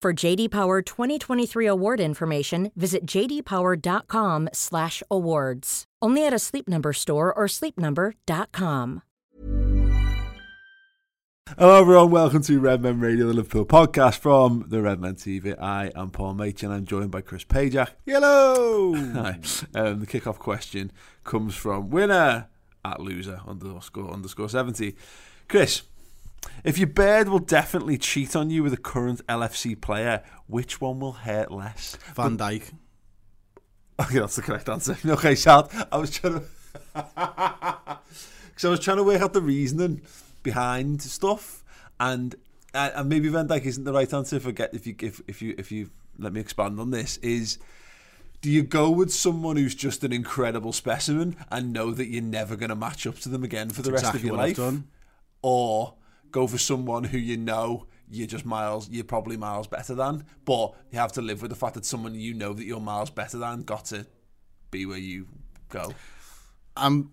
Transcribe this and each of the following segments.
For JD Power 2023 award information, visit jdpower.com/awards. Only at a Sleep Number store or sleepnumber.com. Hello, everyone. Welcome to Redmen Radio, the Liverpool podcast from the Redmen TV. I am Paul Machin, and I'm joined by Chris Pajak. Hello. Hi. Um, the kickoff question comes from winner at loser underscore underscore seventy. Chris, if your bird will definitely cheat on you with a current LFC player, which one will hurt less? Van Dijk. Okay, that's the correct answer. Okay, sad. I was trying to, because I was trying to work out the reasoning behind stuff, and uh, and maybe Van Dijk isn't the right answer. If I get if you if if you if you let me expand on this is. Do you go with someone who's just an incredible specimen and know that you're never going to match up to them again for the rest exactly of your life? Or go for someone who you know you're just miles, you're probably miles better than, but you have to live with the fact that someone you know that you're miles better than got to be where you go. I'm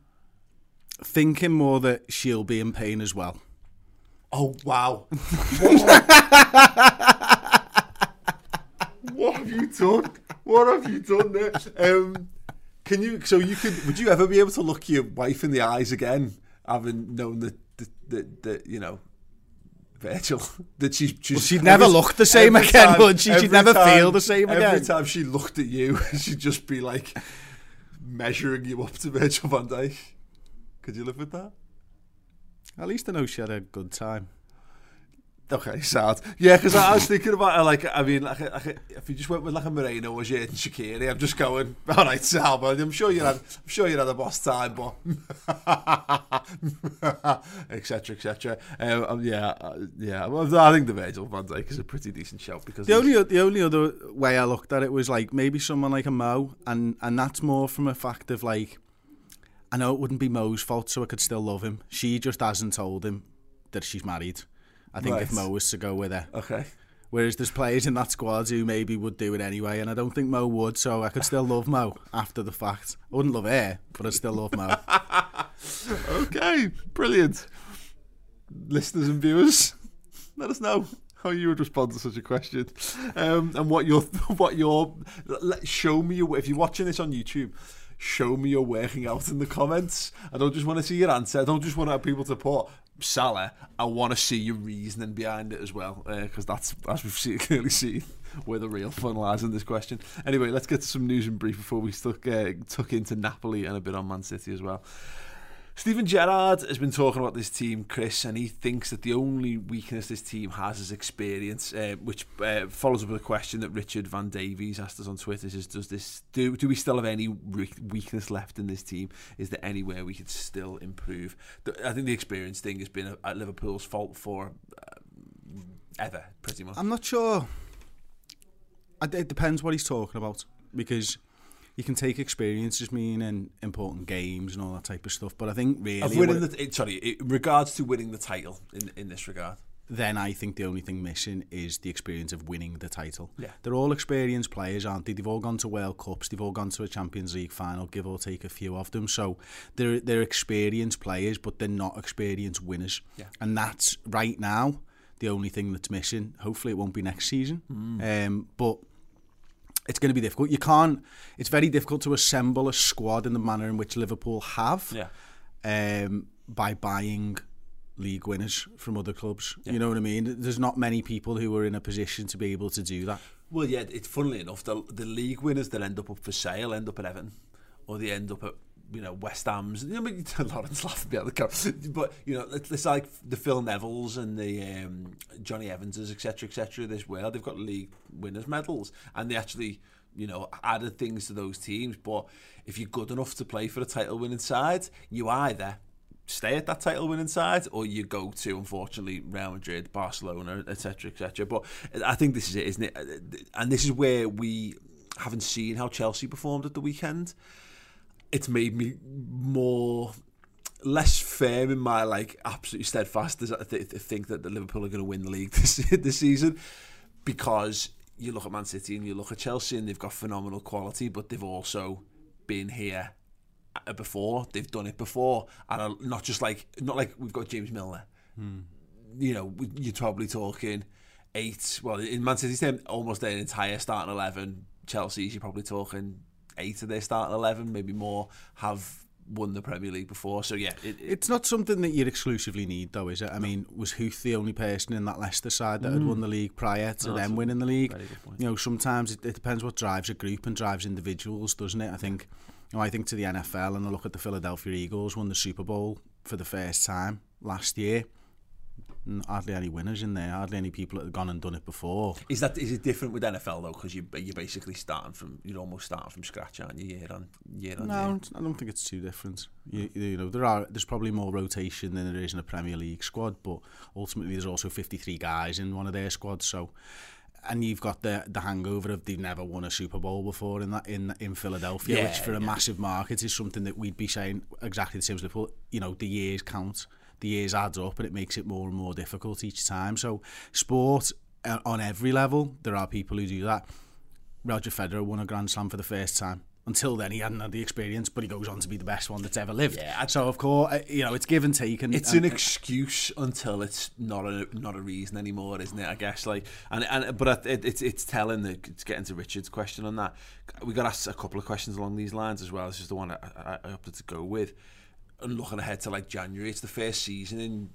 thinking more that she'll be in pain as well. Oh wow! what have you done? What have you done there? Um, can you? So you could? Would you ever be able to look your wife in the eyes again, having known that that, that, that you know? Virgil, that she, she's, Well, she'd never look the same again, would she? She'd never feel the same Every again. Every time she looked at you, she'd just be like measuring you up to Virgil van Dijk. Could you live with that? At least I know she had a good time. Okay, sad. Yeah, because I, was thinking about like, I mean, like, like if you just went with like a Moreno or Xherdan Shaqiri, I'm just going, all right, Sal, but I'm sure you had, I'm sure you had a boss time, but etc. etc. Um, um, yeah, uh, yeah. Well, I think the Virgil van Dijk is a pretty decent shout because The only the only other way I looked at it was like maybe someone like a Mo, and and that's more from a fact of like, I know it wouldn't be Mo's fault, so I could still love him. She just hasn't told him that she's married. I think if Mo was to go with her, okay. Whereas there's players in that squad who maybe would do it anyway, and I don't think Mo would, so I could still love Mo after the fact. I wouldn't love her, but I'd still love Mo. Okay, brilliant. Listeners and viewers, let us know how you would respond to such a question, um, and what your what your let, show me your if you're watching this on YouTube. Show me your working out in the comments. I don't just want to see your answer. I don't just want to have people to put Salah. I want to see your reasoning behind it as well, because that's as we've seen, clearly seen where the real fun lies in this question. Anyway, let's get to some news and brief before we stuck uh, tuck into Napoli and a bit on Man City as well. Steven Gerrard has been talking about this team, Chris, and he thinks that the only weakness this team has is experience, uh, which uh, follows up with a question that Richard Van Davies asked us on Twitter: "Is does this do? Do we still have any weakness left in this team? Is there anywhere we could still improve?" I think the experience thing has been at Liverpool's fault for uh, ever, pretty much. I'm not sure. It depends what he's talking about because you can take experience as meaning important games and all that type of stuff. But I think really, of winning the it- sorry, in regards to winning the title in in this regard. then I think the only thing missing is the experience of winning the title. Yeah. They're all experienced players, aren't they? They've all gone to World Cups, they've all gone to a Champions League final, give or take a few of them. So they're they're experienced players, but they're not experienced winners. Yeah. And that's right now the only thing that's missing. Hopefully it won't be next season. Um, but it's going to be difficult. You can't. It's very difficult to assemble a squad in the manner in which Liverpool have Yeah. um, by buying league winners from other clubs. Yeah. You know what I mean? There's not many people who are in a position to be able to do that. Well, yeah, it's funnily enough, the, the league winners that end up up for sale end up at Everton, or they end up at you know West Ham's. You know, I mean, Lawrence laughing at the camera, but you know, it's, it's like the Phil Nevilles and the um, Jonny Evanses, etc., etc. This world, they've got league winners medals, and they actually you know, added things to those teams. But if you're good enough to play for a title winning side, you either stay at that title winning side or you go to unfortunately Real Madrid, Barcelona, etc. etc. But I think this is it, isn't it? And this is where we haven't seen how Chelsea performed at the weekend. It's made me more less firm in my like absolutely steadfast as I th- think that the Liverpool are going to win the league this this season because you look at Man City and you look at Chelsea and they've got phenomenal quality, but they've also been here uh, before. They've done it before, and not just like not like we've got James Milner. Hmm. You know, you're probably talking eight. Well, in Man City's team, almost their entire starting eleven. Chelsea's, you're probably talking eight of their starting eleven, maybe more, have won the Premier League before. So yeah, it, it, it's not something that you exclusively need, though, is it? I no. mean, was Huth the only person in that Leicester side that mm. had won the league prior to no, them winning the league? You know, sometimes it, it depends what drives a group and drives individuals, doesn't it? I think. You know, I think to the NFL and I look at the Philadelphia Eagles won the Super Bowl for the first time last year hardly any winners in there, hardly any people that have gone and done it before. Is that is it different with NFL though? Because you you're basically starting from you're almost starting from scratch, aren't you? Year on year on. No, year. I don't think it's too different. You, you know, there are there's probably more rotation than there is in a Premier League squad, but ultimately there's also 53 guys in one of their squads, so and you've got the the hangover of they've never won a Super Bowl before in that in in Philadelphia, yeah, which for a yeah. massive market is something that we'd be saying exactly the same as Liverpool. You know, the years count the years adds up and it makes it more and more difficult each time. So sport uh, on every level, there are people who do that. Roger Federer won a Grand Slam for the first time. Until then, he hadn't had the experience, but he goes on to be the best one that's ever lived. Yeah, so of course, uh, you know, it's give and take, and it's and, an excuse until it's not a not a reason anymore, isn't it? I guess like, and and but it, it's it's telling that it's getting to Richard's question on that. We got asked a couple of questions along these lines as well. This is the one I, I, I opted to go with and looking ahead to like January, it's the first season in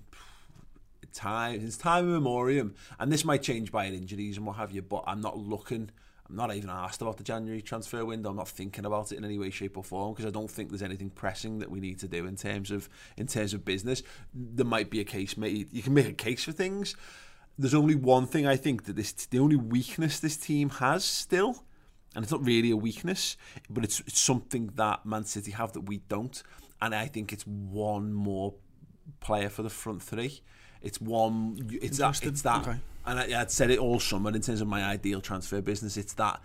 time, it's time in memoriam, and this might change by injuries and what have you. But I'm not looking. I'm not even asked about the January transfer window. I'm not thinking about it in any way, shape, or form because I don't think there's anything pressing that we need to do in terms of in terms of business. There might be a case made. You can make a case for things. There's only one thing I think that this the only weakness this team has still, and it's not really a weakness, but it's, it's something that Man City have that we don't, and I think it's one more player for the front three. It's one. It's that. It's that. Okay. And I, I'd said it all summer in terms of my ideal transfer business. It's that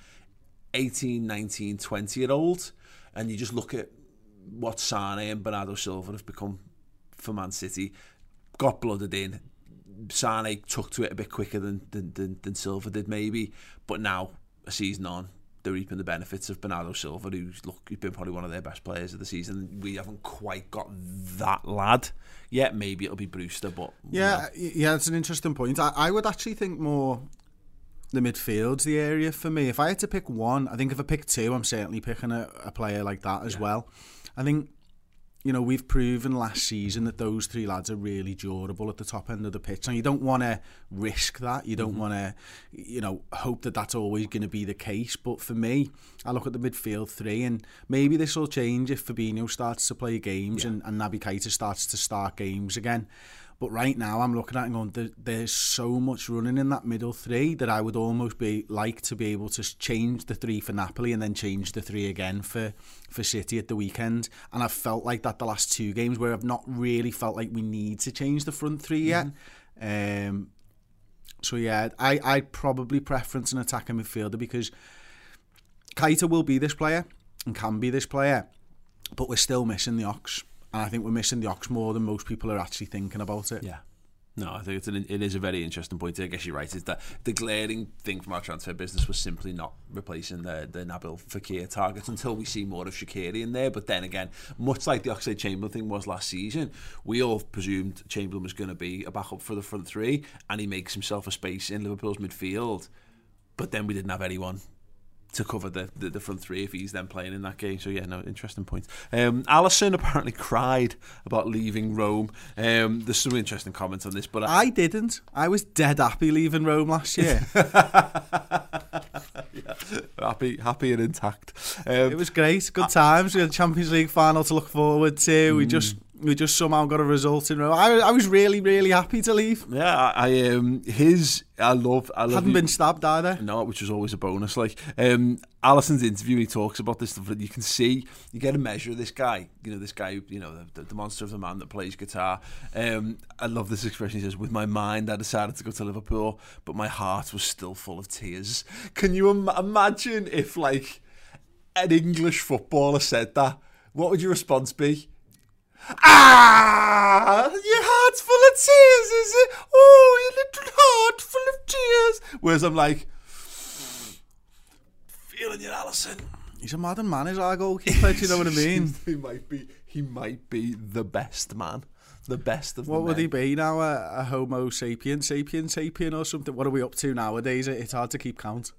18, 19, 20 year old, and you just look at what Sane and Bernardo Silva have become for Man City. Got blooded in. Sane took to it a bit quicker than than, than, than Silva did maybe, but now a season on, they're reaping the benefits of Bernardo Silva, who's look, he's been probably one of their best players of the season. We haven't quite got that lad yet. Maybe it'll be Brewster, but yeah, yeah, it's an interesting point. I, I would actually think more the midfield's the area for me. If I had to pick one, I think if I pick two, I'm certainly picking a, a player like that as yeah. well. I think you know, we've proven last season that those three lads are really durable at the top end of the pitch. And you don't want to risk that. You don't mm-hmm. want to, you know, hope that that's always going to be the case. But for me, I look at the midfield three, and maybe this will change if Fabinho starts to play games yeah. and, and Naby Keita starts to start games again. But right now, I'm looking at it and going, there, there's so much running in that middle three that I would almost be like to be able to change the three for Napoli and then change the three again for, for City at the weekend. And I've felt like that the last two games where I've not really felt like we need to change the front three yet. Mm-hmm. Um, so yeah, I I probably preference an attacking midfielder because Keita will be this player and can be this player, but we're still missing the Ox. And I think we're missing the ox more than most people are actually thinking about it. Yeah. No, I think it's an, it is a very interesting point. I guess you're right. Is that the glaring thing from our transfer business was simply not replacing the the Nabil Fekir targets until we see more of Shaqiri in there. But then again, much like the Oxlade Chamberlain thing was last season, we all presumed Chamberlain was going to be a backup for the front three, and he makes himself a space in Liverpool's midfield. But then we didn't have anyone to cover the, the, the front three if he's then playing in that game. So yeah, no, interesting point. Um, Alisson apparently cried about leaving Rome. Um, there's some interesting comments on this, but I, I didn't. I was dead happy leaving Rome last year. happy happy and intact. Um, it was great. Good times. We had the Champions League final to look forward to. We just we just somehow got a result in. I, I was really really happy to leave. yeah, I, I um his I love I love Hadn't you- been stabbed either. No, which was always a bonus. Like um, Alisson's interview, he talks about this stuff. that You can see, you get a measure of this guy. You know, this guy, you know, the, the monster of the man that plays guitar. Um, I love this expression. He says, "With my mind, I decided to go to Liverpool, but my heart was still full of tears." Can you Im- imagine if, like, an English footballer said that? What would your response be? Ah, your heart's full of tears, is it? Oh, your little heart full of tears. Whereas I'm like, feeling you, Alisson. He's a modern man, is our goalkeeper. Do you know what I mean? he might be. He might be the best man, the best of. What would men. he be now? A, a Homo sapien, sapien, sapien, or something? What are we up to nowadays? It's hard to keep count.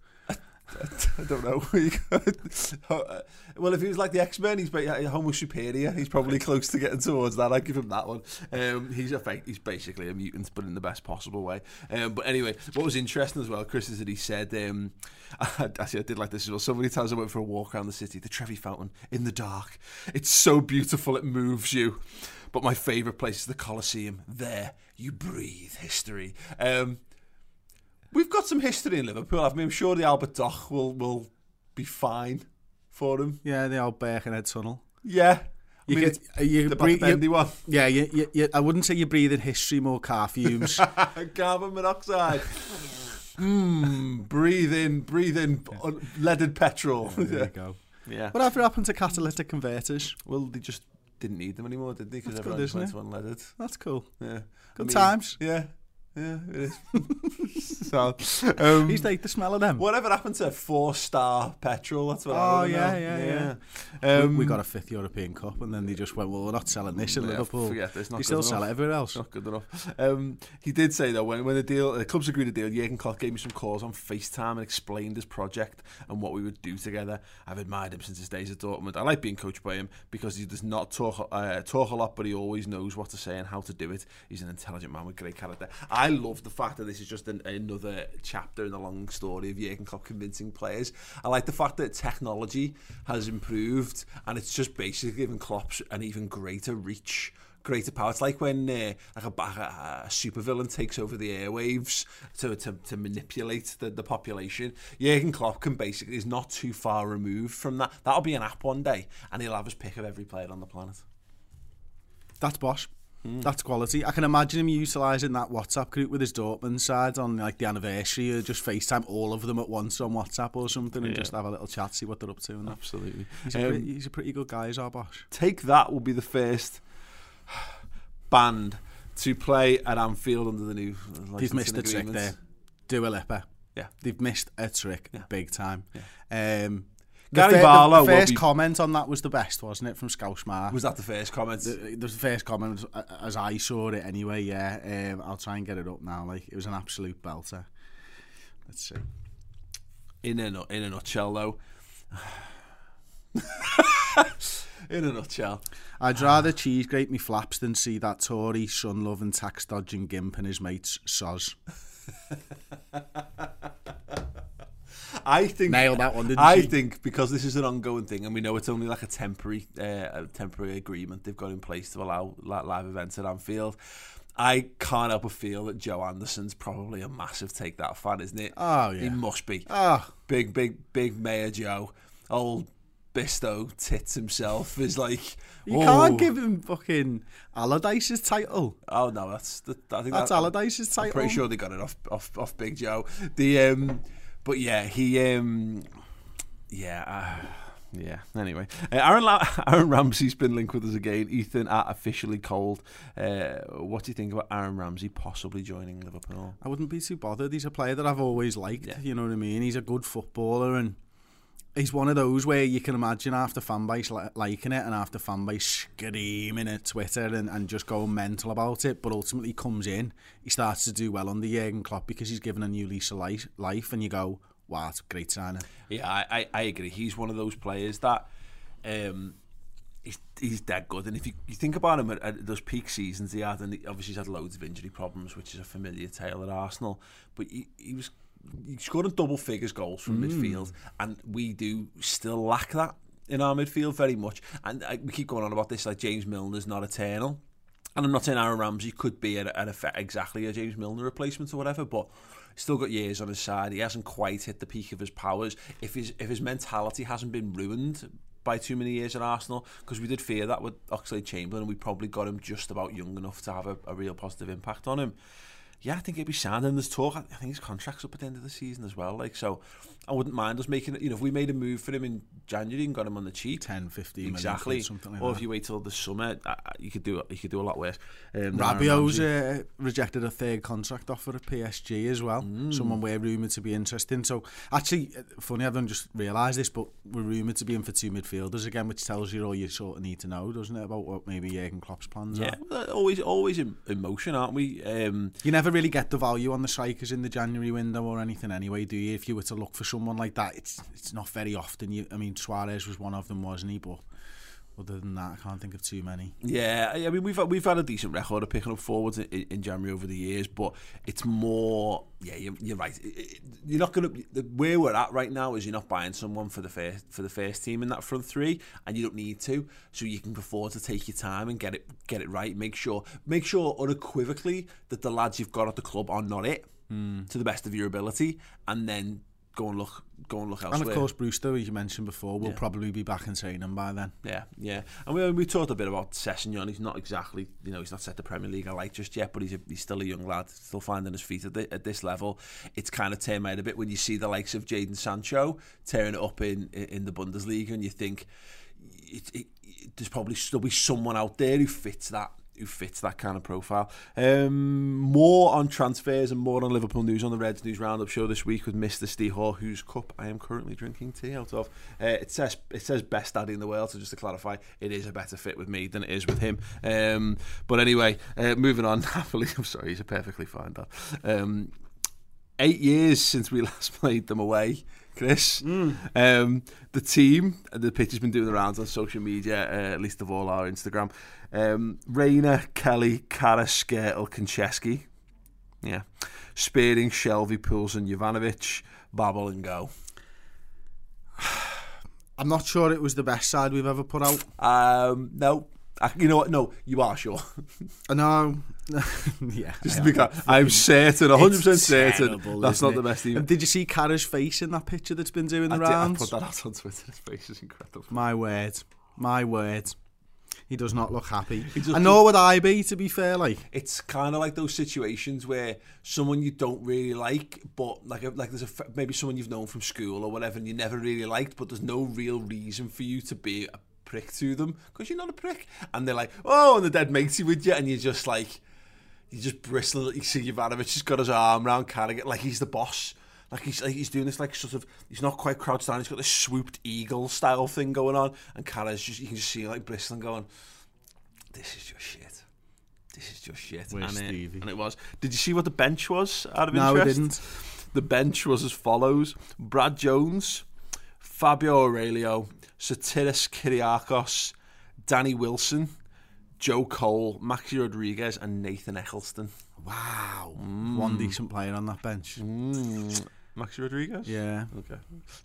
I don't know. well, if he was like the X Men, he's Homo superior. He's probably close to getting towards that. I give him that one. Um, he's a fake. He's basically a mutant, but in the best possible way. Um, but anyway, what was interesting as well, Chris, is that he said. Um, actually, I did like this as well. So many times I went for a walk around the city, the Trevi Fountain in the dark. It's so beautiful, it moves you. But my favourite place is the Colosseum. There, you breathe history. Um, We've got some history in Liverpool. I mean, I'm sure the Albert Dock will will be fine for him. Yeah, the old Birkenhead tunnel. Yeah. I You mean, get- uh, you the breathe- bendy you- one. Yeah, you, you, you, I wouldn't say you're breathing history, more car fumes. Carbon monoxide. Mmm, breathe in, breathe in un- leaded petrol. there you go. yeah. Whatever happened to catalytic converters? Well, they just didn't need them anymore, did they? Because That's everyone good, just went isn't to unleaded. That's cool. Yeah. Good times. Yeah. Yeah, it is. so, um, He's like the smell of them. whatever happened to four star petrol? That's what Oh, wanna yeah, know. yeah, yeah. Um, we got a fifth European Cup, and then they just went, "Well, we're not selling this in Yeah, Liverpool." forget it's not they good still sell it everywhere else. Not good enough. Um, he did say though when when the deal the clubs agreed a deal, Jurgen Klopp gave me some calls on FaceTime and explained his project and what we would do together. I've admired him since his days at Dortmund. I like being coached by him because he does not talk uh, talk a lot, but he always knows what to say and how to do it. He's an intelligent man with great character. I love the fact that this is just an, another chapter in the long story of Jurgen Klopp convincing players. I like the fact that technology has improved and it's just basically given Klopp an even greater reach greater power. It's like when uh, like a, a, a supervillain takes over the airwaves to, to, to manipulate the, the population. Jurgen Klopp can basically is not too far removed from that. That'll be an app one day, and he'll have his pick of every player on the planet. That's bosh. That's quality. I can imagine him utilising that WhatsApp group with his Dortmund side on like the anniversary, or just FaceTime all of them at once on WhatsApp or something, and Yeah. just have a little chat, see what they're up to. And. Absolutely. He's, a pretty, he's a pretty good guy, is our bosh. Take that will be the first band to play at Anfield under the new. They've missed a trick there. agreements. Dua Lipa. Yeah. They've missed a trick Yeah. big time. Um, the Gary Barlow the first be- comment on that was the best, wasn't it, from Scousmar? Was that the first comment? the, the first comment, as I saw it anyway, yeah. Um, I'll try and get it up now. Like It was an absolute belter. Let's see. in a in a nutshell, though. in a nutshell. I'd rather cheese grate me flaps than see that Tory, sun loving, tax dodging gimp and his mates soz. I think Nailed that one, didn't I she? think because this is an ongoing thing, and we know it's only like a temporary, uh, a temporary agreement they've got in place to allow li- live events at Anfield. I can't help but feel that Joe Anderson's probably a massive take that fan, isn't it? Oh, yeah, he must be. Ah, Big, big, big Mayor Joe, old Bisto tits himself is like. you oh, can't give him fucking Allardyce's title. Oh no, that's the, I think That's that, Allardyce's I'm title. pretty sure they got it off off, off Big Joe. The um, but yeah, he um, yeah, uh, yeah. Anyway, uh, Aaron La- Aaron Ramsey's been linked with us again. Ethan at officially cold. Uh, what do you think about Aaron Ramsey possibly joining Liverpool? I wouldn't be too bothered. He's a player that I've always liked. Yeah. You know what I mean? He's a good footballer and he's one of those where you can imagine after the fan base li- liking it and after the fan base screaming at Twitter and, and just going mental about it. But ultimately comes in, he starts to do well under Jurgen Klopp because he's given a new lease of life, life and you go, wow, a great signing. Yeah, I, I, I agree. He's one of those players that um, he's, he's dead good. And if you, you think about him at, at those peak seasons he had, and he, obviously he's had loads of injury problems, which is a familiar tale at Arsenal, but he, he was scored double figures goals from hmm. midfield, and we do still lack that in our midfield very much. And I, we keep going on about this, like James Milner's not eternal. And I'm not saying Aaron Ramsey could be at, at a, exactly a James Milner replacement or whatever, but still got years on his side. He hasn't quite hit the peak of his powers. If his if his mentality hasn't been ruined by too many years at Arsenal, because we did fear that with Oxlade Chamberlain, and we probably got him just about young enough to have a, a real positive impact on him. Yeah, I think it'd be sound. And there's talk. I think his contract's up at the end of the season as well. Like so, I wouldn't mind us making it. You know, if we made a move for him in January and got him on the cheap, 10, 15 million exactly. something like or that. if you wait till the summer, you could do you could do a lot worse. Um, Rabiot's uh, rejected a third contract offer at PSG as well. Someone we're rumoured to be interested. So, actually, uh, funny, I don't just realise this, but we're rumoured to be in for two midfielders again, which tells you all you sort of need to know, doesn't it, about what maybe Jurgen Klopp's plans Yeah, are. well, always always in, in motion, aren't we? Um, You never really get the value on the strikers in the January window or anything anyway, do you? If you were to look for someone like that, it's it's not very often. You, I mean, Suarez was one of them, wasn't he? But other than that, I can't think of too many. Yeah, I mean we've we've had a decent record of picking up forwards in, in January over the years, but it's more. Yeah, you're, you're right. You're not going to the where we're at right now is you're not buying someone for the first for the first team in that front three, and you don't need to. So you can afford to take your time and get it get it right. Make sure make sure unequivocally that the lads you've got at the club are not it hmm. to the best of your ability, and then go and look go and look elsewhere. And of course, Brewster, as you mentioned before, will probably be back in training by then. Yeah, yeah. And we, we talked a bit about Sessegnon. He's not exactly, you know, he's not set the Premier League alight just yet, but he's a, he's still a young lad, still finding his feet at, the, at this level. It's kind of turned my head a bit when you see the likes of Jadon Sancho tearing it up in, in, the Bundesliga, and you think it, it, it, there's probably still be someone out there who fits that who fits that kind of profile. Um, more on transfers and more on Liverpool news on the Reds News Roundup show this week with Mr. Steve Hall, whose cup I am currently drinking tea out of. Uh, it says it says best daddy in the world, so just to clarify, it is a better fit with me than it is with him. Um, but anyway, uh, moving on. Happily, I'm sorry, he's a perfectly fine dad. Um, eight years since we last played them away. Chris, um, the team, the pitch has been doing the rounds on social media, uh, at least of all our Instagram. Um, Reina, Kelly, Carra, Skrtel, Konchesky, yeah, Spearing, Shelvey, Poulsen, Jovanovic, Babel, and Ngog. I'm not sure it was the best side we've ever put out. Um, no, I, you know what? No, you are sure. I know. yeah. Just I to be clear, I'm certain, 100% certain, terrible, that's not the best. And did you see Carra's face in that picture that's been doing the I, did- I rounds? put that out on Twitter. His face is incredible. My word. My word. He does not look happy. And nor would I be, to be fair. Like, it's kind of like those situations where someone you don't really like, but like a, like there's a maybe someone you've known from school or whatever, and you never really liked, but there's no real reason for you to be a prick to them because you're not a prick, and they're like, oh, and the dead matey with you, and you're just like, you just bristle. You see Jovanovic has got his arm around Carragher like he's the boss. Like he's like he's doing this like sort of he's not quite crouched down. He's got this swooped eagle style thing going on, and Carragher's just you can just see like bristling, going, "This is just shit. This is just shit." Where's and, it, Stevie? and it was. Did you see what the bench was? Out of No, interest, didn't. The bench was as follows: Brad Jones, Fabio Aurelio, Sotirios Kyrgiakos, Danny Wilson, Joe Cole, Maxi Rodriguez, and Nathan Eccleston. wow. Mm. One decent player on that bench. Maxi Rodriguez? Yeah. Okay.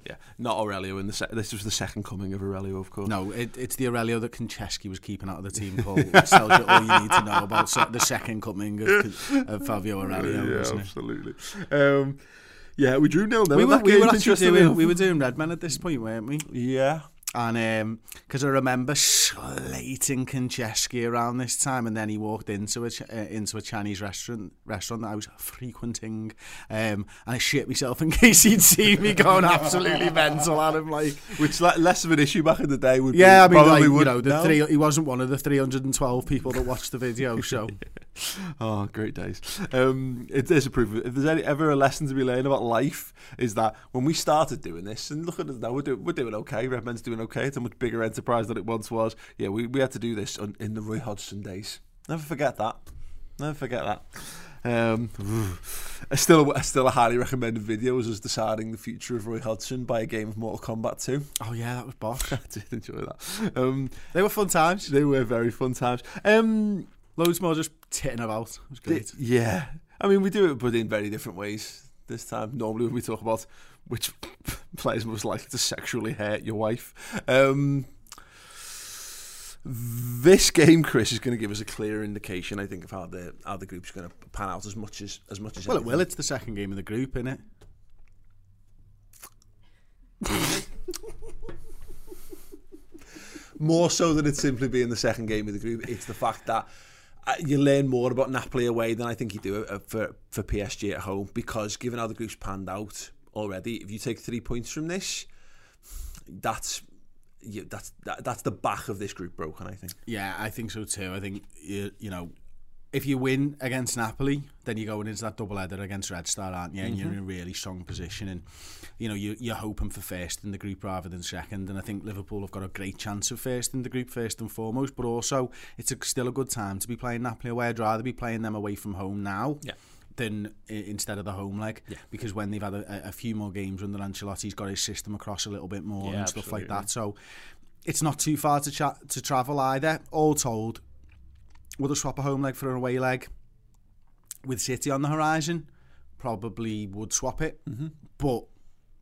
Yeah. Not Aurelio in the se- this was the second coming of Aurelio, of course. No, it, it's the Aurelio that Konchesky was keeping out of the team, Paul. Which tells you all you need to know about se- the second coming of, of Fabio Aurelio, yeah, it? absolutely. Um, yeah, we drew nil. We were, we were actually doing, we were doing Redmen at this point, weren't we? Yeah. And because I remember slating Konchesky around this time, and then he walked into a uh, into a Chinese restaurant restaurant that I was frequenting, um, and I shit myself in case he'd see me going absolutely mental at him. Like, Which le- less of an issue back in the day would yeah, I mean, probably like, you know, the now. three, he wasn't one of the 312 people that watched the video, so Oh, great days. Um, it is a proof. Of, if there's any, ever a lesson to be learned about life, is that when we started doing this, and look at us now, we're, do, we're doing okay. Redman's doing okay. It's a much bigger enterprise than it once was. Yeah, we, we had to do this on, in the Roy Hodgson days. Never forget that. Never forget that. Um, I still, I still a highly recommended video was us deciding the future of Roy Hodgson by a game of Mortal Kombat 2. Oh yeah, that was boss. I did enjoy that. Um, they were fun times. they were very fun times. Um, Loads more just titting about. It was great. yeah, I mean we do it, but in very different ways this time. Normally, when we talk about which players most likely to sexually hurt your wife, um, this game, Chris, is going to give us a clear indication, I think, of how the how the group's going to pan out as much as as much as. Well, it will. It's the second game of the group, isn't it? more so than it simply being the second game of the group. It's the fact that uh, you learn more about Napoli away than I think you do uh, for for PSG at home because given how the group's panned out already, if you take three points from this, that's you, that's that, that's the back of this group broken. I think. Yeah, I think so too. I think you you know, if you win against Napoli, then you're going into that double header against Red Star, aren't you? And you're in mm-hmm. a really strong position, and you know you you're hoping for first in the group rather than second. And I think Liverpool have got a great chance of first in the group first and foremost. But also, it's a, still a good time to be playing Napoli away. I'd rather be playing them away from home now. Yeah. Than instead of the home leg, Yeah. because when they've had a, a few more games under Ancelotti, he's got his system across a little bit more Yeah, and stuff like that. So it's not too far to cha- to travel either. All told, would I swap a home leg for an away leg? With City on the horizon, probably would swap it. Mm-hmm. But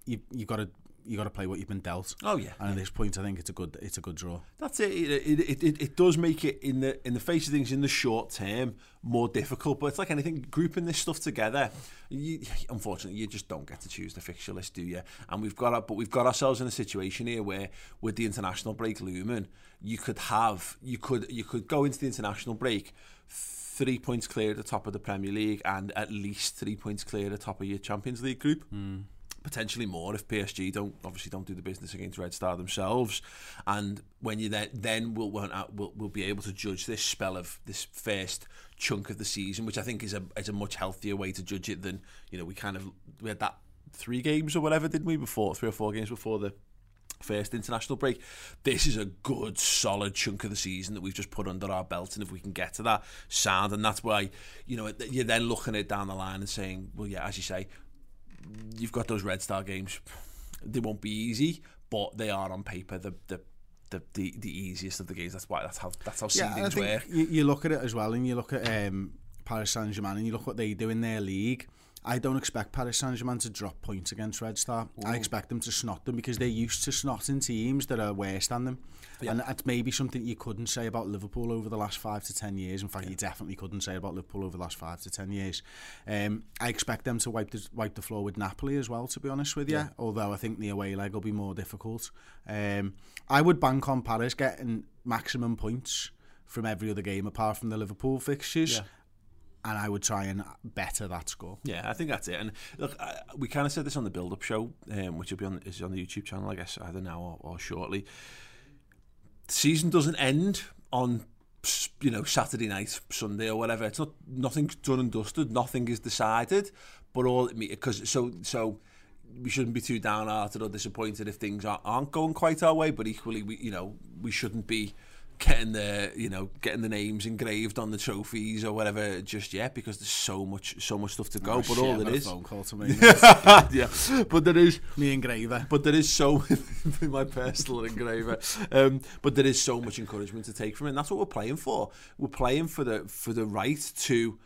you you got to you got to play what you've been dealt. Oh, yeah. And at this point, I think it's a good it's a good draw. That's it. It, it, it. it does make it in the in the face of things in the short term more difficult. But it's like anything, grouping this stuff together. You, unfortunately, you just don't get to choose the fixture list, do you? And we've got, but we've got ourselves in a situation here where, with the international break looming, you could have, you could, you could go into the international break. Three points clear at the top of the Premier League and at least three points clear at the top of your Champions League group hmm. Potentially more if PSG don't obviously don't do the business against Red Star themselves. And when you then then we'll we'll, we'll be able to judge this spell of this first chunk of the season, which I think is a is a much healthier way to judge it than you know we kind of we had that three games or whatever didn't we before three or four games before the first international break. This is a good, solid chunk of the season that we've just put under our belt, and if we can get to that sound, and that's why you know you're then looking at it down the line and saying, well, yeah, as you say, you've got those Red Star games. They won't be easy, but they are on paper the the the, the, the easiest of the games. That's why that's how that's how Yeah, I seedings think work. you, you look at it as well, and you look at um, Paris Saint Germain, and you look what they do in their league. I don't expect Paris Saint Germain to drop points against Red Star. I expect them to snot them because they're used to snotting teams that are worse than them. And that's maybe something you couldn't say about Liverpool over the last five to ten years. In fact, you definitely couldn't say about Liverpool over the last five to ten years. Um, I expect them to wipe the wipe the floor with Napoli as well. To be honest with you, although I think the away leg will be more difficult. Um, I would bank on Paris getting maximum points from every other game apart from the Liverpool fixtures. Yeah. And I would try and better that score. Yeah, I think that's it. And look, I, we kind of said this on the build-up show, um, which will be on is on the YouTube channel, I guess, either now or, or shortly. The season doesn't end on you know Saturday night, Sunday or whatever. It's not nothing's done and dusted. Nothing is decided. But all because so so we shouldn't be too downhearted or disappointed if things aren't going quite our way. But equally, we you know we shouldn't be getting the you know getting the names engraved on the trophies or whatever just yet because there's so much so much stuff to go. Oh, but shit, all it a phone call to me. yeah. But there is Me and Graver. but there is so my personal engraver. Um, but there is so much encouragement to take from it. And that's what we're playing for. We're playing for the for the right to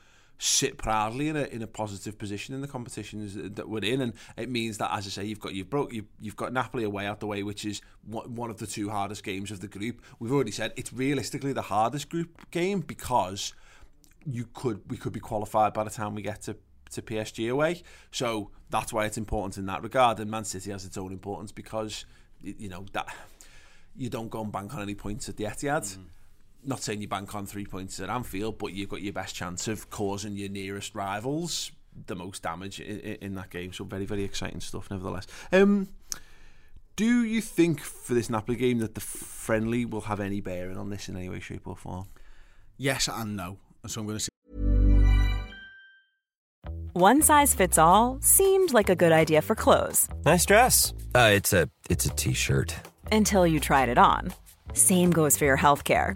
sit proudly in a in a positive position in the competitions that we're in, and it means that, as I say, you've got you've broke you've, you've got Napoli away out the way, which is one of the two hardest games of the group. We've already said it's realistically the hardest group game because you could we could be qualified by the time we get to to PSG away. So that's why it's important in that regard. And Man City has its own importance because you know that you don't go and bank on any points at the Etihad. Mm. Not saying you bank on three points at Anfield, but you've got your best chance of causing your nearest rivals the most damage in, in that game. So very, very exciting stuff, nevertheless. Um, do you think for this Napoli game that the friendly will have any bearing on this in any way, shape, or form? Yes and no. So I'm going to say One size fits all seemed like a good idea for clothes Nice dress. Uh, it's a it's a t-shirt. until you tried it on. Same goes for your healthcare.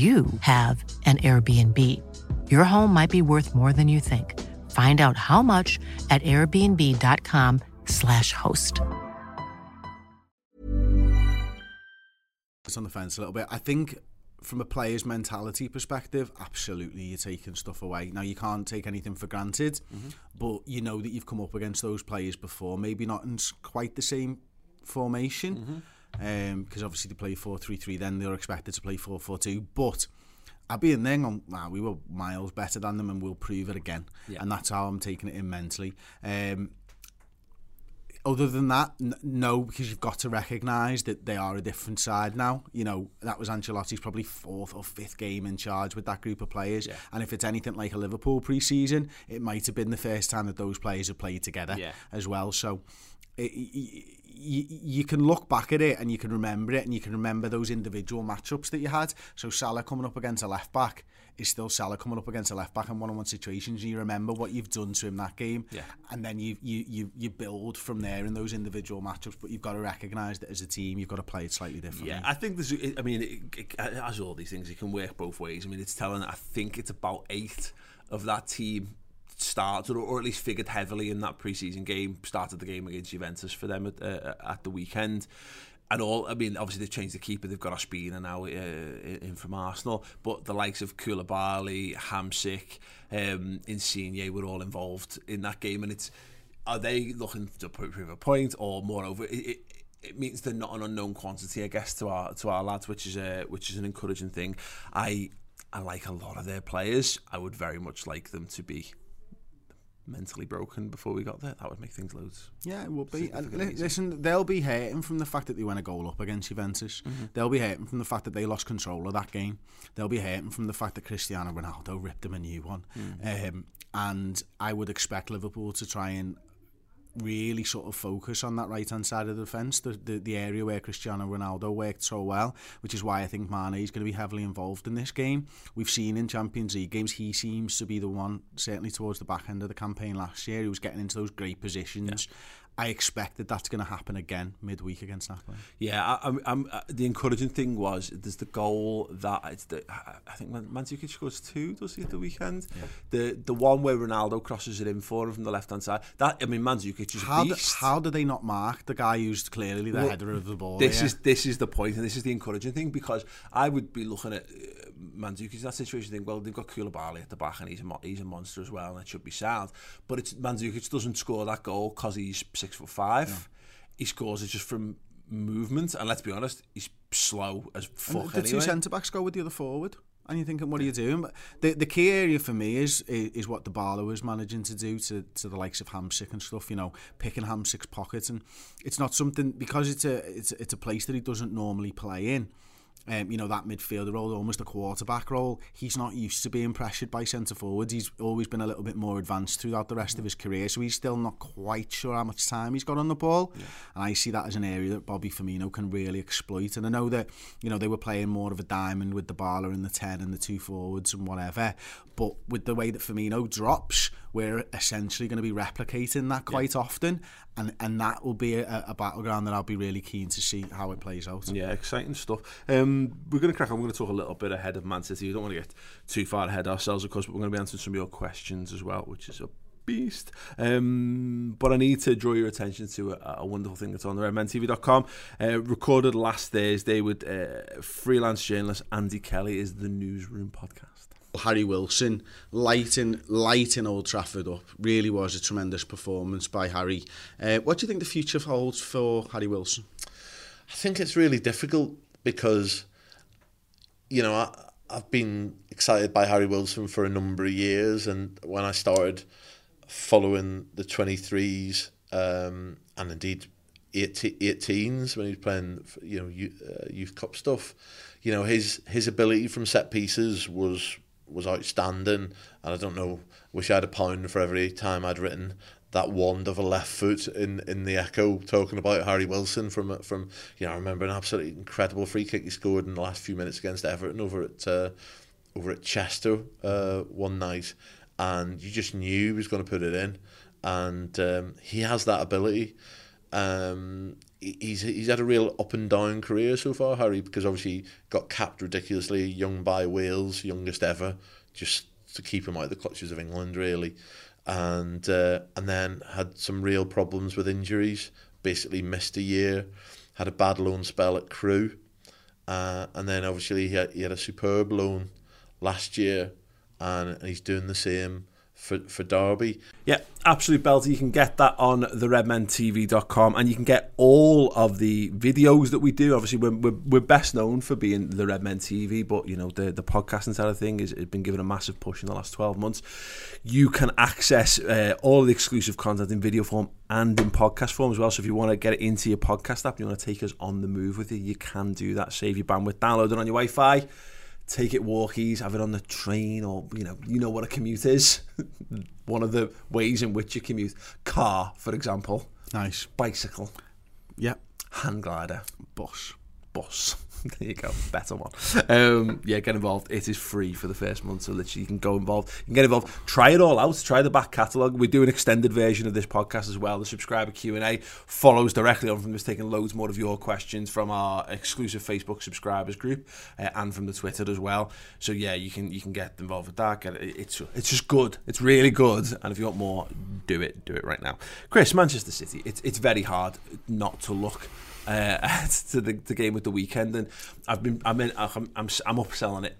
you have an Airbnb. Your home might be worth more than you think. Find out how much at airbnb.com/slash host. It's on the fence a little bit. I think from a player's mentality perspective, absolutely you're taking stuff away. Now you can't take anything for granted, mm-hmm. but you know that you've come up against those players before. Maybe not in quite the same formation, mm-hmm. Because obviously they play 4-3-3, then they're expected to play 4-4-2. But I'll be in there on, nah, we were miles better than them and we'll prove it again. And that's how I'm taking it in mentally. Um, other than that, n- no, because you've got to recognise that they are a different side now. You know, that was Ancelotti's probably fourth or fifth game in charge with that group of players. And if it's anything like a Liverpool pre-season, it might have been the first time that those players have played together Yeah. as well. So it, y- y- you can look back at it and you can remember it and you can remember those individual matchups that you had. So Salah coming up against a left back is still Salah coming up against a left back in one-on-one situations. You remember what you've done to him that game, Yeah. and then you you you you build from there in those individual matchups. But you've got to recognise that as a team, you've got to play it slightly differently. Yeah, I think there's. I mean, it, it, as all these things, it can work both ways. I mean, it's telling. I think it's about eight of that team started, or, at least figured heavily in that preseason game. Started the game against Juventus for them at, uh, at the weekend. And all, I mean, obviously they've changed the keeper. They've got Ospina now uh, in from Arsenal, but the likes of Koulibaly, Hamsik, um, Insigne were all involved in that game. And it's are they looking to prove a point, or moreover, it, it, it means they're not an unknown quantity, I guess, to our to our lads, which is a which is an encouraging thing. I I like a lot of their players. I would very much like them to be mentally broken before we got there. That would make things loads. Yeah, it would be. And li- listen, they'll be hurting from the fact that they went a goal up against Juventus. They'll be hurting from the fact that they lost control of that game. They'll be hurting from the fact that Cristiano Ronaldo ripped them a new one. Um, and I would expect Liverpool to try and really sort of focus on that right hand side of the fence, the, the the area where Cristiano Ronaldo worked so well, which is why I think Mane is going to be heavily involved in this game. We've seen in Champions League games he seems to be the one certainly towards the back end of the campaign last year. He was getting into those great positions. I expect that that's going to happen again midweek against Napoli. Yeah, I, I'm, I'm, uh, the encouraging thing was there's the goal that it's the, I think Man- Mandzukic scores two, does he, at the weekend? The the one where Ronaldo crosses it in for him from the left hand side. That I mean, Mandzukic is a How, do, how do they not mark the guy who's clearly the Well, header of the ball? This here? is this is the point, and this is the encouraging thing because I would be looking at uh, Mandzukic in that situation. Think, well, they've got Koulibaly at the back, and he's a he's a monster as well, and it should be sound. But it's Mandzukic doesn't score that goal because he's six foot five. He scores it just from movement, and let's be honest, he's slow as And fuck. the two centre backs go with the other forward. And you're thinking, what are you doing? But the the key area for me is is, is what the Barlow is managing to do to, to the likes of Hamsik and stuff. You know, picking Hamsik's pockets, and it's not something because it's a it's it's a place that he doesn't normally play in. Um, you know, that midfielder role, almost a quarterback role. He's not used to being pressured by centre forwards. He's always been a little bit more advanced throughout the rest of his career, so he's still not quite sure how much time he's got on the ball. Yeah. And I see that as an area that Bobby Firmino can really exploit. And I know that, you know, they were playing more of a diamond with the Bala and the 10 and the two forwards and whatever. But with the way that Firmino drops, we're essentially going to be replicating that quite yeah. often, and and that will be a, a, battleground that I'll be really keen to see how it plays out. Yeah, exciting stuff. Um, we're going to crack on. We're going to talk a little bit ahead of Man City. We don't want to get too far ahead ourselves, of course, but we're going to be answering some of your questions as well, which is a beast. Um, but I need to draw your attention to a, a wonderful thing that's on the redmentv.com. Uh, recorded last Thursday with uh, freelance journalist Andy Kelly is the Newsroom podcast. Harry Wilson lighting lighting Old Trafford up really was a tremendous performance by Harry. Uh, what do you think the future holds for Harry Wilson? I think it's really difficult because you know I, I've been excited by Harry Wilson for a number of years, and when I started following the 23s um, and indeed 18s when he was playing you know youth, uh, youth cup stuff you know his his ability from set pieces was was outstanding. And I don't know, wish I had a pound for every time I'd written that wand of a left foot in, in the echo, talking about Harry Wilson from, from you know, I remember an absolutely incredible free kick he scored in the last few minutes against Everton over at, uh, over at Chester uh, one night. And you just knew he was going to put it in. And um, he has that ability. Um, he's he's had a real up and down career so far, Harry, because obviously got capped ridiculously young by Wales, youngest ever, just to keep him out of the clutches of England, really. And uh, and then had some real problems with injuries. Basically missed a year, had a bad loan spell at Crew, uh, and then obviously he had, he had a superb loan last year, and, and he's doing the same for, for Derby. Yeah, absolute belter. You can get that on the theredmentv.com and you can get all of the videos that we do. Obviously, we're, we're, we're best known for being the Redmen TV, but you know, the, the podcasting side of thing has been given a massive push in the last 12 months. You can access uh, all the exclusive content in video form and in podcast form as well. So if you want to get it into your podcast app, you want to take us on the move with you, you can do that. Save your bandwidth, download it on your Wi Fi take it walkies, have it on the train, or you know, you know what a commute is. One of the ways in which you commute. Car, for example. Nice. Bicycle. Yep. Hand glider. Bus. Bus. there you go, better one. Um, yeah, get involved. It is free for the first month, so literally you can go involved. You can get involved. Try it all out. Try the back catalogue. We do an extended version of this podcast as well. The subscriber Q and A follows directly on from this, taking loads more of your questions from our exclusive Facebook subscribers group uh, and from the Twitter as well. So yeah, you can you can get involved with that. Get it. It's it's just good. It's really good. And if you want more, do it. Do it right now. Chris, Manchester City. It's it's very hard not to look uh, to the, the game with the weekend, and I've been I'm in, I'm I'm, I'm upselling it.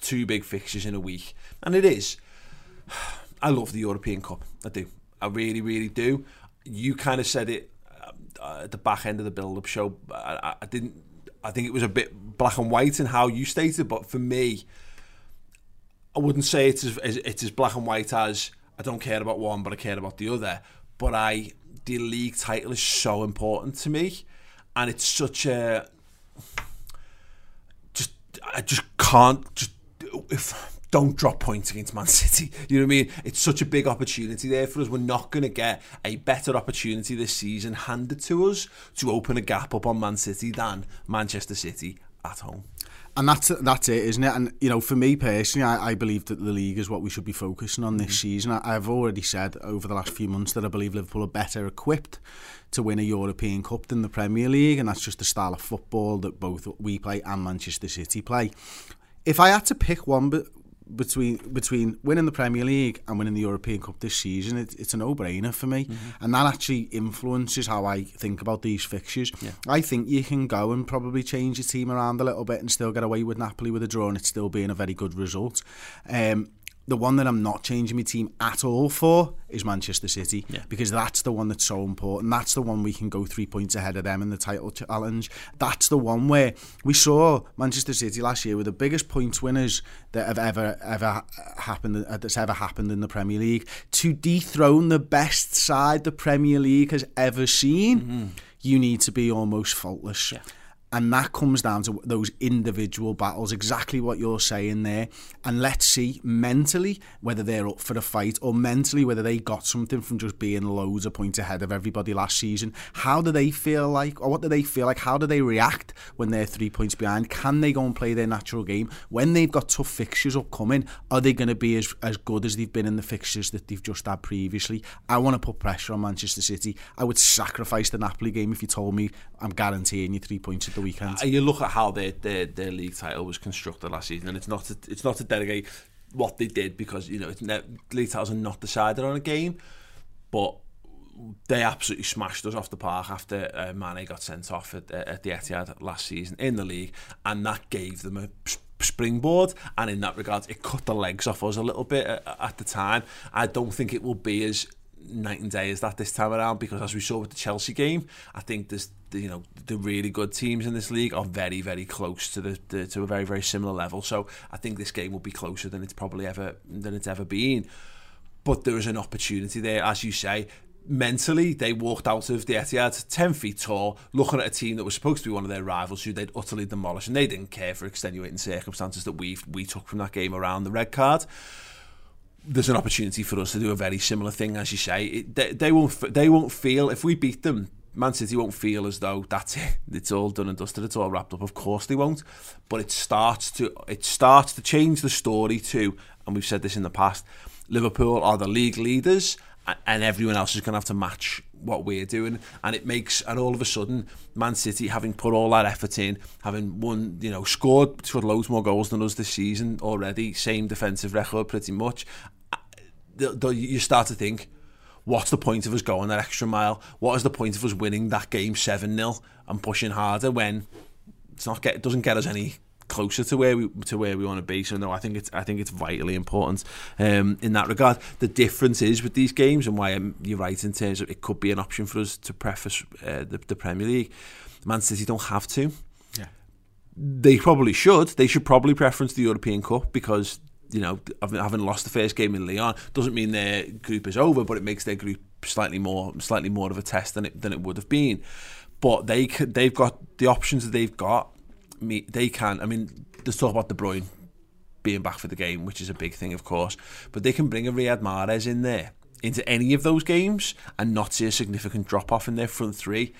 Two big fixtures in a week, and it is. I love the European Cup. I do. I really, really do. You kind of said it uh, at the back end of the build-up show. I, I didn't. I think it was a bit black and white in how you stated, but for me, I wouldn't say it's as it's as black and white as I don't care about one, but I care about the other. But I, the league title is so important to me and it's such a just I just can't just if don't drop points against Man City. You know what I mean? It's such a big opportunity there for us. We're not going to get a better opportunity this season handed to us to open a gap up on Man City than Manchester City at home. And that's that's it, isn't it? And you know, for me personally, I, I believe that the league is what we should be focusing on this mm-hmm. season. I, I've already said over the last few months that I believe Liverpool are better equipped to win a European Cup than the Premier League, and that's just the style of football that both we play and Manchester City play. If I had to pick one between between winning the Premier League and winning the European Cup this season, it, it's a no-brainer for me, mm-hmm. and that actually influences how I think about these fixtures. Yeah. I think you can go and probably change your team around a little bit and still get away with Napoli with a draw, and it still being a very good result. Um, the one that I'm not changing my team at all for is Manchester City yeah. because that's the one that's so important. That's the one we can go three points ahead of them in the title challenge. That's the one where we saw Manchester City last year were the biggest points winners that have ever ever happened uh, that's ever happened in the Premier League to dethrone the best side the Premier League has ever seen. Mm-hmm. You need to be almost faultless. Yeah And that comes down to those individual battles, exactly what you're saying there. And let's see mentally whether they're up for the fight or mentally whether they got something from just being loads of points ahead of everybody last season. How do they feel like, or what do they feel like? How do they react when they're three points behind? Can they go and play their natural game? When they've got tough fixtures upcoming, are they going to be as, as good as they've been in the fixtures that they've just had previously? I want to put pressure on Manchester City. I would sacrifice the Napoli game if you told me I'm guaranteeing you three points at the weekend. Uh, you look at how their, their their league title was constructed last season, and it's not to, it's not to delegate what they did because you know it's ne- league titles are not decided on a game, but they absolutely smashed us off the park after uh, Mane got sent off at, uh, at the Etihad last season in the league, and that gave them a springboard and in that regard it cut the legs off us a little bit at, at the time I don't think it will be as night and day as that this time around because as we saw with the Chelsea game I think there's you know the really good teams in this league are very very close to the, the to a very very similar level. So I think this game will be closer than it's probably ever than it's ever been. But there is an opportunity there as you say. Mentally they walked out of the Etihad 10 feet tall looking at a team that was supposed to be one of their rivals who they'd utterly demolished and they didn't care for extenuating circumstances that we we took from that game around the red card. There's an opportunity for us to do a very similar thing as you say. It, they, they won't they won't feel if we beat them Man City won't feel as though that's it. It's all done and dusted. It's all wrapped up. Of course they won't. But it starts to it starts to change the story too. And we've said this in the past. Liverpool are the league leaders, and everyone else is going to have to match what we're doing. And it makes and all of a sudden, Man City having put all that effort in, having won, you know, scored scored loads more goals than us this season already. Same defensive record, pretty much. You start to think what's the point of us going that extra mile? What is the point of us winning that game 7 0 and pushing harder when it's not get, it doesn't get us any closer to where we to where we want to be. So no, I think it's I think it's vitally important um, in that regard. The difference is with these games and why you're right in terms of it could be an option for us to preface uh, the, the Premier League. Man City don't have to. Yeah. They probably should. They should probably preference the European Cup because you know, having lost the first game in Lyon doesn't mean their group is over, but it makes their group slightly more slightly more of a test than it than it would have been. But they they've got the options that they've got. They can. I mean, let's talk about De Bruyne being back for the game, which is a big thing, of course. But they can bring a Riyad Mahrez in there into any of those games and not see a significant drop off in their front three.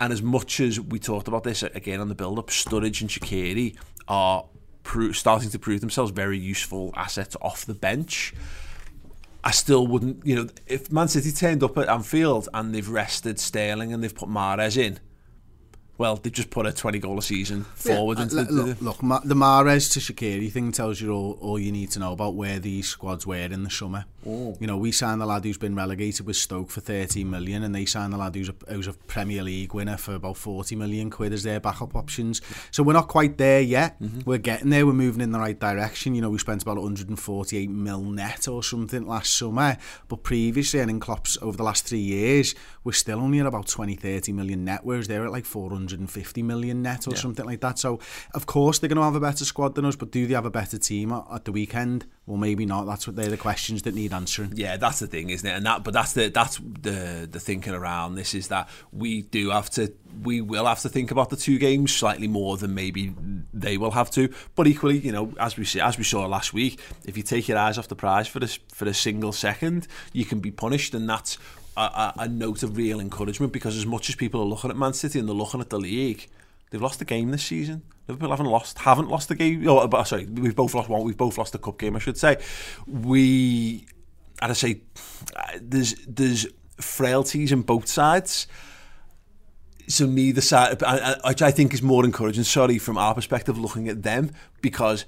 And as much as we talked about this uh, again on the build up, Sturridge and Shaqiri are starting to prove themselves very useful assets off the bench. I still wouldn't, you know, if Man City turned up at Anfield and they've rested Sterling and they've put Mahrez in, well, they've just put a 20 goal a season forward. Yeah, into look, the, look, look, Ma- the Mahrez to Shaqiri thing tells you all, all you need to know about where these squads were in the summer. Oh. You know, we signed the lad who's been relegated with Stoke for 13 million, and they signed the lad who's a, who's a Premier League winner for about 40 million quid as their backup options. So we're not quite there yet. Mm-hmm. We're getting there. We're moving in the right direction. You know, we spent about 148 mil net or something last summer, but previously and in Klopp's over the last three years, we're still only at about 20, 30 million net, whereas they're at like 450 million net or Yeah. something like that. So, of course, they're going to have a better squad than us, but do they have a better team at, at the weekend? Well, maybe not. That's what they're the questions that need answering. Yeah, that's the thing, isn't it? And that, but that's the that's the the thinking around this is that we do have to, we will have to think about the two games slightly more than maybe they will have to. But equally, you know, as we see, as we saw last week, if you take your eyes off the prize for this for a single second, you can be punished, and that's a, a, a note of real encouragement because as much as people are looking at Man City and they're looking at the league, they've lost the game this season. Liverpool haven't lost, haven't lost the game. Oh, sorry, we've both lost one. We've both lost the cup game, I should say. We, I'd say, there's there's frailties in both sides. So neither side, which I think is more encouraging. Sorry, from our perspective, looking at them because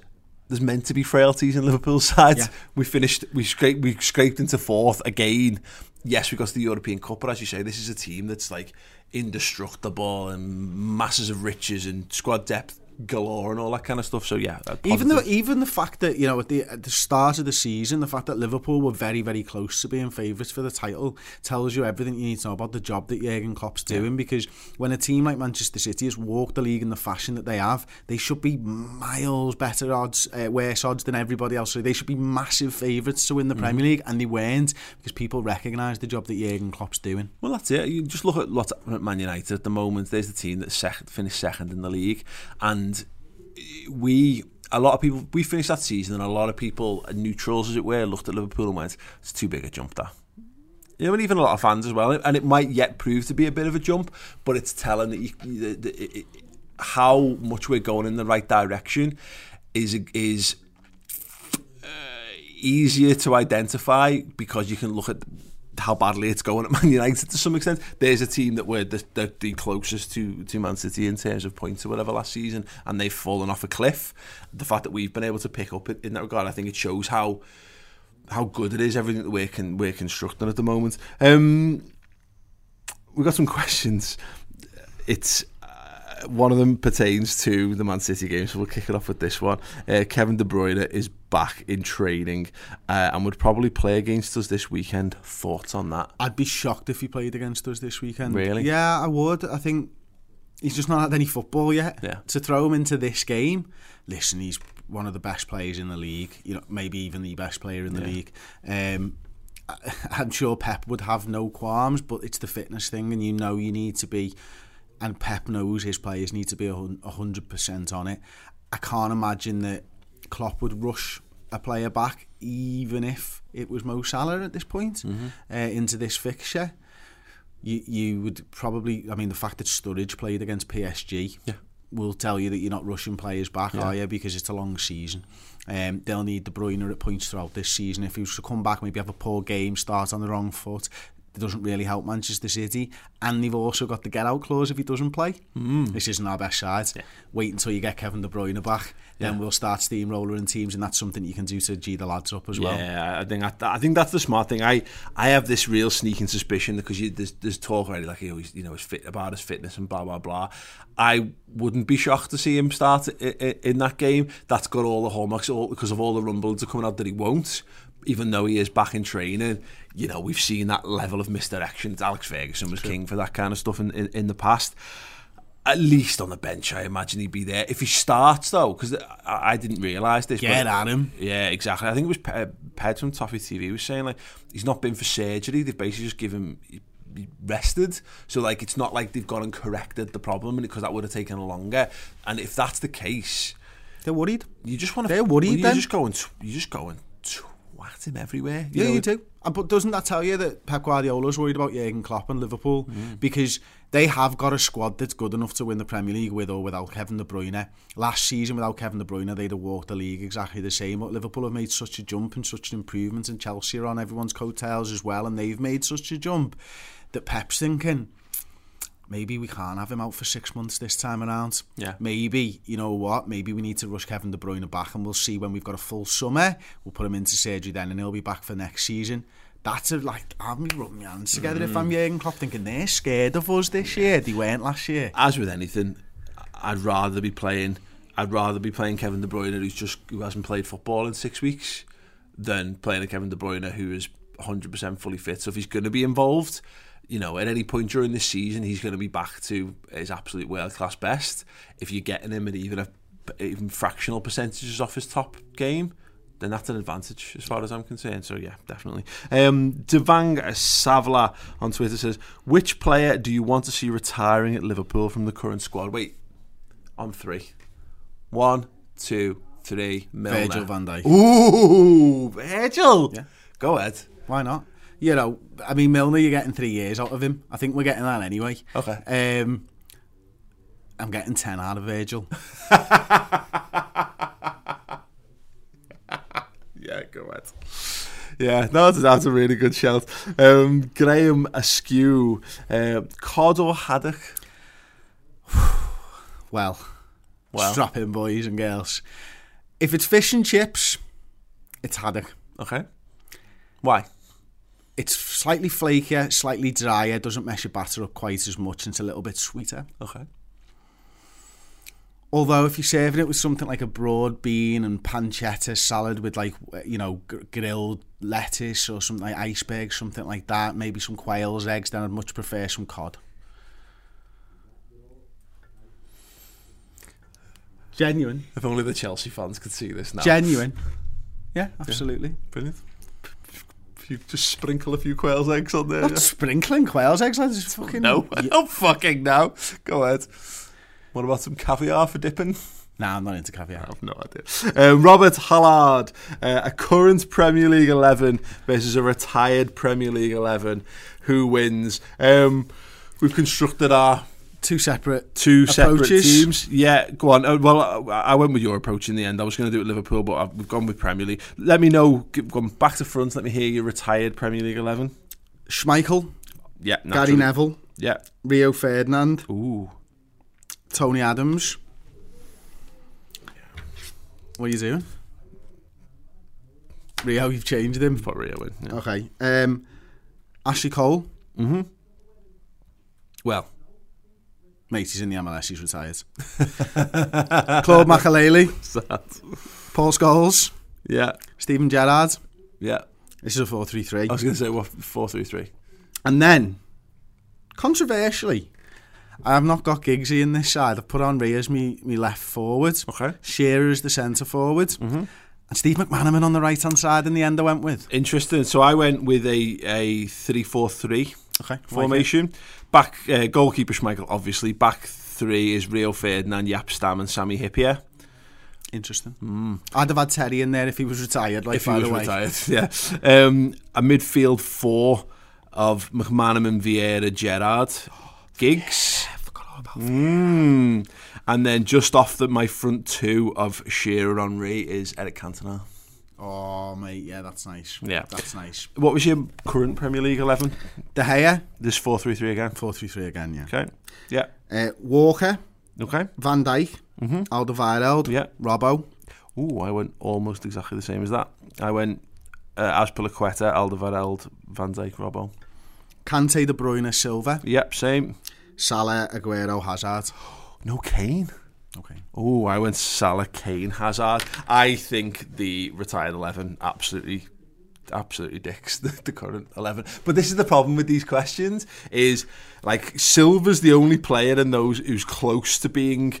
there's meant to be frailties in Liverpool's side. Yeah. We finished, we scraped, we scraped into fourth again. Yes, we got to the European Cup, but as you say, this is a team that's like indestructible and masses of riches and squad depth galore and all that kind of stuff. So yeah, Even though, even the fact that you know at the at the start of the season, the fact that Liverpool were very, very close to being favourites for the title tells you everything you need to know about the job that Jurgen Klopp's doing. Because when a team like Manchester City has walked the league in the fashion that they have, they should be miles better odds, uh, worse odds than everybody else. So they should be massive favourites to win the Premier League, and they weren't because people recognise the job that Jurgen Klopp's doing. Well, that's it. You just look at what's happening at Man United at the moment. There's the team that sec- finished second in the league, and we. A lot of people, we finished that season, and a lot of people, neutrals as it were, looked at Liverpool and went, "It's too big a jump, that." You know, and even a lot of fans as well. And it might yet prove to be a bit of a jump, but it's telling that you, it, how much we're going in the right direction is is uh, easier to identify because you can look at how badly it's going at Man United to some extent. There's a team that were the, the, the closest to, to Man City in terms of points or whatever last season, and they've fallen off a cliff. The fact that we've been able to pick up in that regard, I think it shows how how good it is, everything that we're, con- we're constructing at the moment. Um, we've got some questions. It's one of them pertains to the Man City game, so we'll kick it off with this one. Uh, Kevin De Bruyne is back in training uh, and would probably play against us this weekend. Thoughts on that? I'd be shocked if he played against us this weekend. Really? Yeah, I would. I think he's just not had any football yet. Yeah. To throw him into this game, listen, he's one of the best players in the league. You know, maybe even the best player in the Yeah. league. Um, I'm sure Pep would have no qualms, but it's the fitness thing, and you know you need to be. And Pep knows his players need to be a hundred percent on it. I can't imagine that Klopp would rush a player back, even if it was Mo Salah at this point, uh, into this fixture you you would probably I mean the fact that Sturridge played against PSG Yeah. will tell you that you're not rushing players back, Yeah. are you? Because it's a long season. Um, they'll need De Bruyne at points throughout this season. If he was to come back, maybe have a poor game, start on the wrong foot, it doesn't really help Manchester City. And they've also got the get out clause if he doesn't play. Mm. This isn't our best side. Wait until you get Kevin De Bruyne back, then Yeah. we'll start steamrolling teams, and that's something you can do to G the lads up as well. Yeah, I think I, I think that's the smart thing. I I have this real sneaking suspicion because you, there's there's talk already like he always you know is fit about his fitness and blah blah blah. I wouldn't be shocked to see him start i- i- in that game. That's got all the hallmarks all because of all the rumblings are coming out that he won't. Even though he is back in training, you know we've seen that level of misdirection. Alex Ferguson was king for that kind of stuff in, in, in the past at least on the bench, I imagine he'd be there. If he starts, though, because I, I didn't realise this. Get but- at him. Yeah, exactly. I think it was Pe- Ped from Toffee TV was saying, like, he's not been for surgery. They've basically just given him rested. So, like, it's not like they've gone and corrected the problem because that would have taken longer. And if that's the case, They're worried. you just want to. They're worried You're then. just going. t- You're just going. Twat him everywhere. Yeah, know, you do. Uh, But doesn't that tell you that Pep Guardiola's worried about Jurgen Klopp and Liverpool because they have got a squad that's good enough to win the Premier League with or without Kevin De Bruyne. Last season, without Kevin De Bruyne, they'd have walked the league exactly the same. But Liverpool have made such a jump and such an improvement, and Chelsea are on everyone's coattails as well, and they've made such a jump that Pep's thinking. Maybe we can't have him out for six months this time around. Yeah. Maybe, you know what, maybe we need to rush Kevin De Bruyne back and we'll see when we've got a full summer. We'll put him into surgery then and he'll be back for next season. That's a, like, been rubbing my hands together if I'm mm. Jurgen Klopp thinking they're scared of us this year. They weren't last year. as with anything, I'd rather be playing. I'd rather be playing Kevin De Bruyne, who's just who hasn't played football in six weeks, than playing a Kevin De Bruyne who is 100% fully fit. So if he's going to be involved, you know, at any point during this season, he's going to be back to his absolute world class best. If you're getting him at even a even fractional percentages off his top game, then that's an advantage as far as I'm concerned. So yeah, definitely. Um, Devang Savla on Twitter says, "Which player do you want to see retiring at Liverpool from the current squad?" Wait, on three, one, two, three. Milner. Virgil van Dijk. Ooh, Virgil. Yeah. Go ahead. Why not? You know, I mean, Milner, you're getting three years out of him. I think we're getting that anyway. Okay. Um, I'm getting 10 out of Virgil. Yeah, go ahead. Yeah, no, that's, that's a really good shout. Um, Graham Askew, uh, Cod or Haddock? Well, Well. strap in, boys and girls. If it's fish and chips, it's haddock. Okay. Why? It's slightly flakier, slightly drier, doesn't mess your batter up quite as much, and it's a little bit sweeter. Okay. Although if you're serving it with something like a broad bean and pancetta salad with like you know gr- grilled lettuce or something like iceberg, something like that, maybe some quail's eggs, then I'd much prefer some cod. Genuine. If only the Chelsea fans could see this now. Genuine. Yeah, absolutely. Brilliant. You just sprinkle a few quail's eggs on there. Not yeah. sprinkling quail's eggs. I just fucking No, I don't fucking know. Go ahead. What about some caviar for dipping? Nah, I'm not into caviar. I have no idea. Um, Robert Hallard, uh, a current Premier League 11 versus a retired Premier League 11. Who wins? Um, we've constructed our Two separate two separate teams. Yeah, go on. Uh, well, I, I went with your approach in the end. I was going to do it Liverpool, but I've, we've gone with Premier League. Let me know. Gone back to front. Let me hear your retired Premier League 11. Schmeichel, Yeah, Gary. Neville, Yeah. Rio Ferdinand, Ooh. Tony Adams. What are you doing? Rio, you've changed him. Put Rio in. Yeah. Okay. Um, Ashley Cole. Mm-hmm. Well, Mate, he's in the MLS, he's retired. Claude Makelele, sad. Paul Scholes, Yeah. Steven Gerrard. Yeah. This is a 4 3 3. I was going to say what four three three. And then, controversially, I have not got Giggsy in this side. I've put on Ray as me, me left forward. Okay. Shearer as the centre forward. Mm-hmm. And Steve McManaman on the right hand side in the end I went with. Interesting. So I went with a a three four three Okay. formation. Back uh, goalkeeper Schmeichel, obviously. Back three is Rio Ferdinand, Jaap Stam, and Sami Hyypiä. Interesting. I'd have had Terry in there if he was retired, like, if he was the way. retired, yeah. Um, a midfield four of McManaman, Vieira, Gerrard, Giggs. Mm. And then just off the, my front two of Shearer Henry is Eric Cantona. Oh, mate, yeah, that's nice. Yeah. That's nice. What was your current Premier League 11? De Gea, This 4 3 3 again. 4 3 3 again, yeah. Okay. Yeah. Uh, Walker, Okay. Van Dijk, mm-hmm. Alderweireld, Yeah. Robbo, Ooh, I went almost exactly the same as that. I went uh, Azpilicueta, Alderweireld, Van Dijk, Robbo. Kante, De Bruyne, Silva, Yep, same. Salah, Aguero, Hazard. No Kane. Okay. Oh, I went Salah, Kane, Hazard. I think the retired eleven absolutely, absolutely dicks the, the current eleven. But this is the problem with these questions: is like Silva's the only player in those who's close to being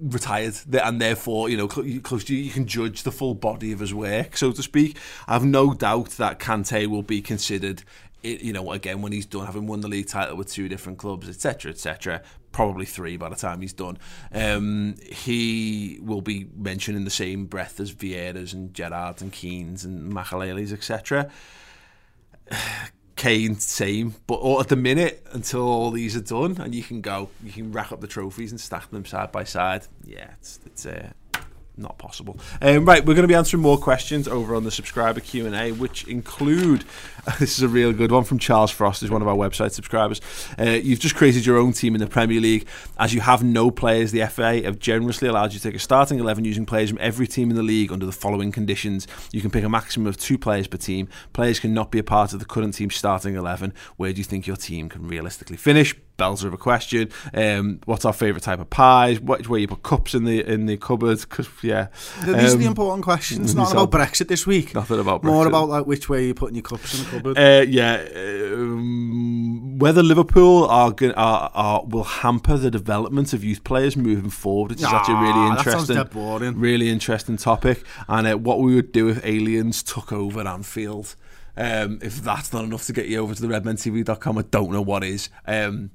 retired, and therefore you know cl- you- close to you can judge the full body of his work, so to speak. I've no doubt that Kante will be considered. You know, again, when he's done, having won the league title with two different clubs, etc., etc., probably three by the time he's done. Um, he will be mentioned in the same breath as Vieiras and Gerrard and Keanes and Makelele's, etc. Kane, same. But all, at the minute, until all these are done, and you can go, you can rack up the trophies and stack them side by side. Yeah, it's it's uh, not possible. Um, right, we're going to be answering more questions over on the subscriber Q and A, which include this is a real good one from Charles Frost, who's one of our website subscribers. Uh, you've just created your own team in the Premier League, as you have no players. The FA have generously allowed you to take a starting eleven using players from every team in the league under the following conditions: you can pick a maximum of two players per team. Players cannot be a part of the current team's starting eleven. Where do you think your team can realistically finish? Bells of a question. Um, what's our favourite type of pies? What where you put cups in the in the cupboard? 'Cause, yeah, These are the Um, important questions. Not about Brexit this week. Nothing about Brexit. More about like which way you're putting your cups in the cupboard. Uh, yeah, um, whether Liverpool are, are, are will hamper the development of youth players moving forward, which is actually really interesting. Really interesting topic, and uh, what we would do if aliens took over Anfield. Um, if that's not enough to get you over to the redmentv.com, I don't know what is. Um,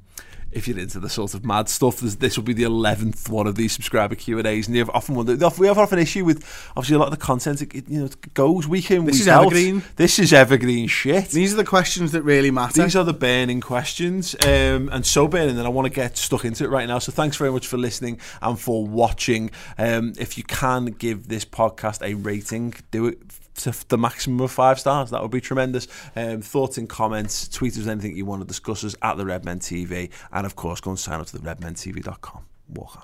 if you're into the sort of mad stuff, this, this will be the eleventh one of these subscriber Q and A's, and you've often wondered. We have often an issue with obviously a lot of the content. It, you know, it goes week in, This week is out. evergreen. This is evergreen shit. These are the questions that really matter. These are the burning questions, um, and so burning that I want to get stuck into it right now. So thanks very much for listening and for watching. Um, if you can give this podcast a rating, do it to the maximum of five stars. That would be tremendous. Um, thoughts and comments, tweet us anything you want to discuss us at the Redmen TV, and of course, go and sign up to the redmentv.com. Walk on.